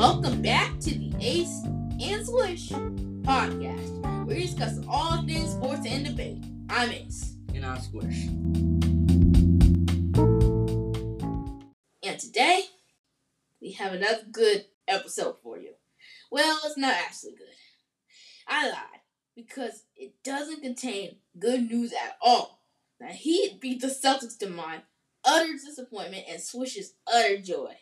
Welcome back to the Ace and Swish podcast, where we discuss all things sports and debate. I'm Ace. And I'm Swish. And today, we have another good episode for you. Well, it's not actually good. I lied because it doesn't contain good news at all. Now, Heat beat the Celtics to mine, utter disappointment, and Swish's utter joy.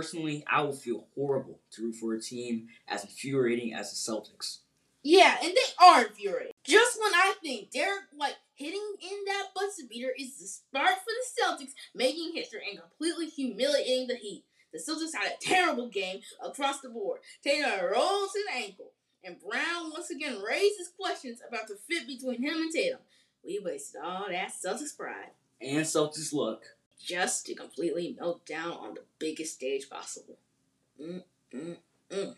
Personally, I would feel horrible to root for a team as infuriating as the Celtics. Yeah, and they are infuriating. Just when I think Derrick White hitting in that buzzer beater is the start for the Celtics making history and completely humiliating the Heat. The Celtics had a terrible game across the board. Tatum rolls his ankle, and Brown once again raises questions about the fit between him and Tatum. We wasted all that Celtics pride And Celtics luck. Just to completely melt down on the biggest stage possible. Mm, mm, mm.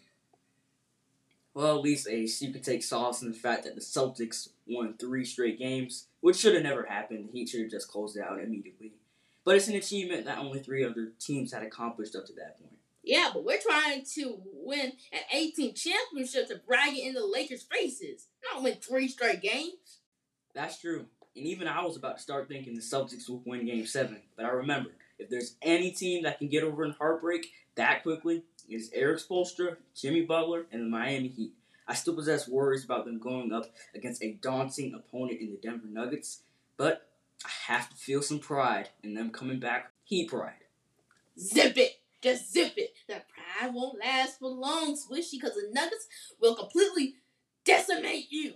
Well, at least, Ace, you can take solace in the fact that the Celtics won three straight games, which should have never happened. The Heat should have just closed it out immediately. But it's an achievement that only three other teams had accomplished up to that point. Yeah, but we're trying to win an 18 championship to brag it in the Lakers' faces, not win three straight games. That's true. And even I was about to start thinking the Celtics would win Game 7. But I remembered, if there's any team that can get over in heartbreak that quickly, it is Erik Spoelstra, Jimmy Butler, and the Miami Heat. I still possess worries about them going up against a daunting opponent in the Denver Nuggets, but I have to feel some pride in them coming back. Heat pride. Zip it! Just zip it! That pride won't last for long, Swishy, because the Nuggets will completely decimate you.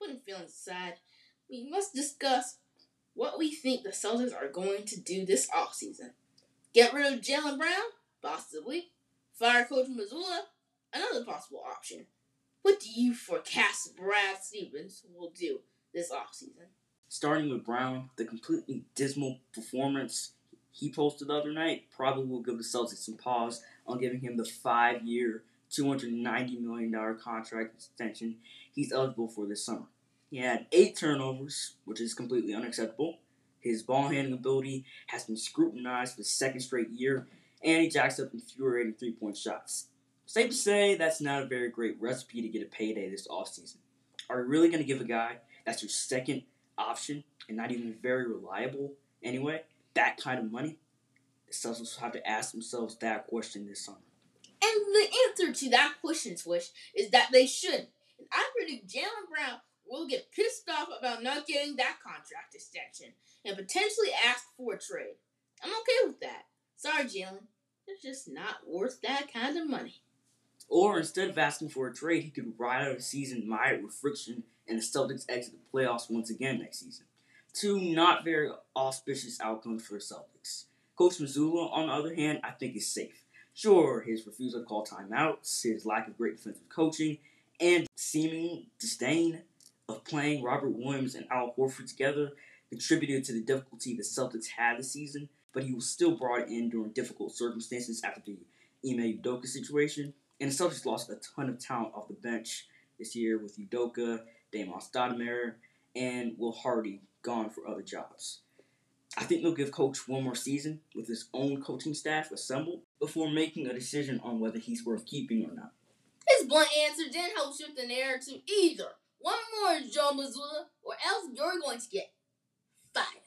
Putting feelings aside, we must discuss what we think the Celtics are going to do this offseason. Get rid of Jaylen Brown? Possibly. Fire Coach Mazzulla? Another possible option. What do you forecast Brad Stevens will do this offseason? Starting with Brown, the completely dismal performance he posted the other night probably will give the Celtics some pause on giving him the five year, $290 million contract extension he's eligible for this summer. He had eight turnovers, which is completely unacceptable. His ball handling ability has been scrutinized for the second straight year, and he jacks up infuriating three point shots. Safe to say that's not a very great recipe to get a payday this offseason. Are you really going to give a guy that's your second option and not even very reliable anyway that kind of money? The Celtics have to ask themselves that question this summer. And the answer to that question, Swish, is that they shouldn't. And I predict Jaylen Brown will get pissed off about not getting that contract extension and potentially ask for a trade. I'm okay with that. Sorry, Jaylen. It's just not worth that kind of money. Or instead of asking for a trade, he could ride out a season mired with friction and the Celtics exit the playoffs once again next season. Two not very auspicious outcomes for the Celtics. Coach Mazzulla, on the other hand, I think is safe. Sure, his refusal to call timeouts, his lack of great defensive coaching, and seeming disdain of playing Robert Williams and Al Horford together contributed to the difficulty the Celtics had this season, but he was still brought in during difficult circumstances after the Ime Udoka situation. And the Celtics lost a ton of talent off the bench this year with Udoka, Damon Stoudemire, and Will Hardy gone for other jobs. I think they'll give Coach one more season with his own coaching staff assembled before making a decision on whether he's worth keeping or not. His blunt answer didn't help shift the narrative either. One more, Joe Mazzulla, or else you're going to get fired.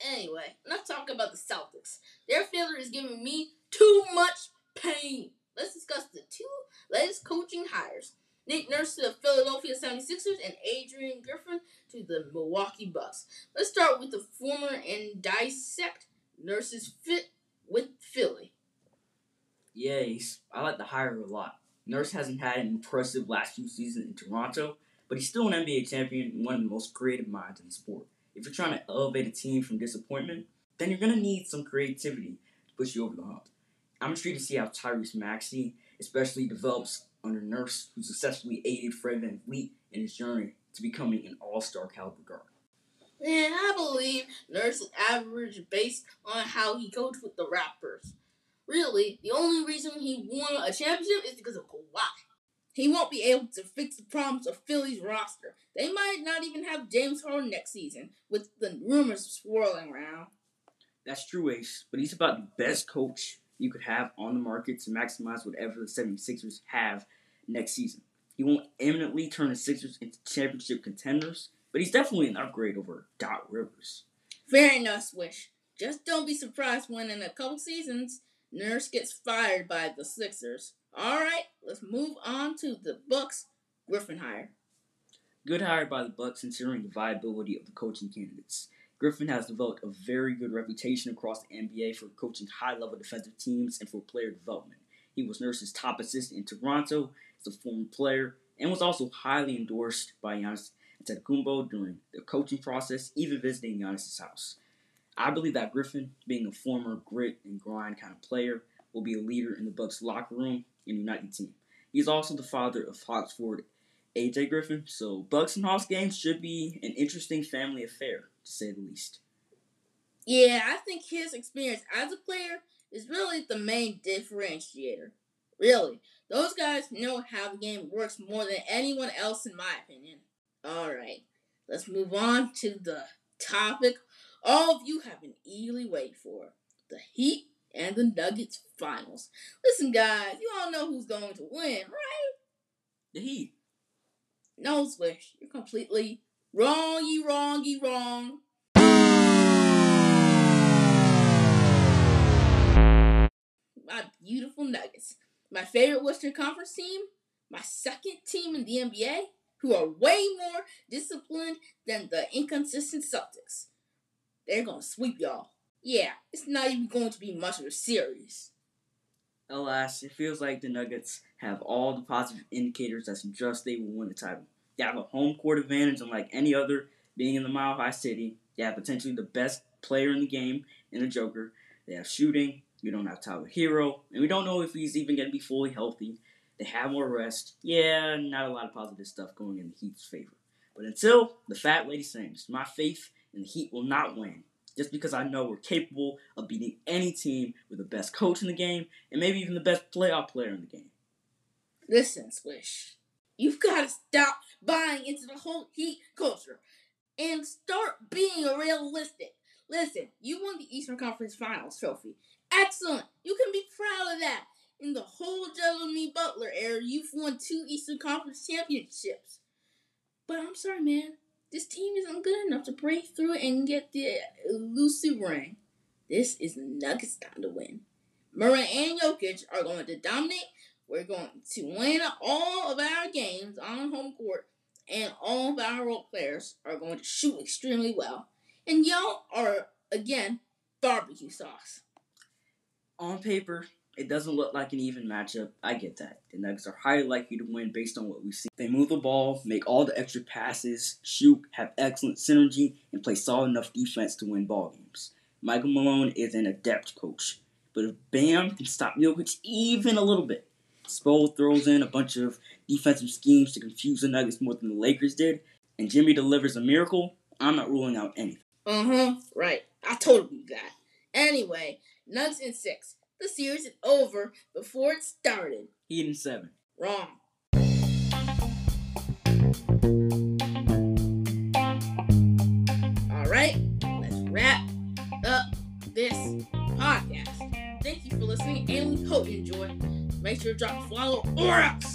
Anyway, let's talk about the Celtics. Their failure is giving me too much pain. Let's discuss the two latest coaching hires. Nick Nurse to the Philadelphia 76ers and Adrian Griffin to the Milwaukee Bucks. Let's start with the former and dissect Nurse's fit with Philly. Yes, I like the hire a lot. Nurse hasn't had an impressive last few seasons in Toronto, but he's still an NBA champion and one of the most creative minds in the sport. If you're trying to elevate a team from disappointment, then you're going to need some creativity to push you over the hump. I'm intrigued to see how Tyrese Maxey especially develops under Nurse, who successfully aided Fred VanVleet in his journey to becoming an all-star caliber guard. Man, I believe Nurse is average based on how he coached with the Raptors. Really, the only reason he won a championship is because of Kawhi. He won't be able to fix the problems of Philly's roster. They might not even have James Harden next season, with the rumors swirling around. That's true, Ace, but he's about the best coach you could have on the market to maximize whatever the 76ers have next season. He won't eminently turn the Sixers into championship contenders, but he's definitely an upgrade over Doc Rivers. Fair enough, Swish. Just don't be surprised when in a couple seasons, Nurse gets fired by the Sixers. All right, let's move on to the Bucks Griffin hire. Good hire by the Bucks considering the viability of the coaching candidates. Griffin has developed a very good reputation across the NBA for coaching high-level defensive teams and for player development. He was Nurse's top assistant in Toronto as a former player and was also highly endorsed by Giannis Antetokounmpo during the coaching process, even visiting Giannis' house. I believe that Griffin, being a former grit and grind kind of player, will be a leader in the Bucks locker room and unite the team. He's also the father of Hawks forward AJ Griffin, so Bucks and Hawks games should be an interesting family affair, to say the least. Yeah, I think his experience as a player is really the main differentiator. Really, those guys know how the game works more than anyone else, in my opinion. Alright, let's move on to the topic all of you have been eagerly waiting for the Heat and the Nuggets finals. Listen, guys, you all know who's going to win, right? The Heat. No, Swish, you're completely wrong, you wrong, you wrong. My beautiful Nuggets. My favorite Western Conference team, my second team in the NBA, who are way more disciplined than the inconsistent Celtics. They're gonna sweep y'all. Yeah, it's not even going to be much of a series. Alas, it feels like the Nuggets have all the positive indicators that suggest they will win the title. They have a home court advantage unlike any other, being in the Mile High City. They have potentially the best player in the game in the Joker. They have shooting. We don't have Tyler Herro, and we don't know if he's even going to be fully healthy. They have more rest. Yeah, not a lot of positive stuff going in the Heat's favor. But until the fat lady sings, my faith in the Heat will not win. Just because I know we're capable of beating any team with the best coach in the game and maybe even the best playoff player in the game. Listen, Swish. You've got to stop buying into the whole Heat culture and start being realistic. Listen, you won the Eastern Conference Finals trophy. Excellent. You can be proud of that. In the whole Jimmy Butler era, you've won two Eastern Conference championships. But I'm sorry, man. This team isn't good enough to break through and get the elusive ring. This is Nuggets time to win. Murray and Jokic are going to dominate. We're going to win all of our games on home court, and all of our role players are going to shoot extremely well. And y'all are, again, barbecue sauce. On paper, it doesn't look like an even matchup. I get that. The Nuggets are highly likely to win based on what we see. They move the ball, make all the extra passes, shoot, have excellent synergy, and play solid enough defense to win ball games. Michael Malone is an adept coach, but if Bam can stop Jokic even a little bit, Spo throws in a bunch of defensive schemes to confuse the Nuggets more than the Lakers did, and Jimmy delivers a miracle, I'm not ruling out anything. Uh huh. Right. I totally got. Anyway, Nuggets in six. The series is over before it started. Heat in seven. Wrong. All right, let's wrap up this podcast. Thank you for listening, and we hope you enjoyed. Make sure to drop a follow or else.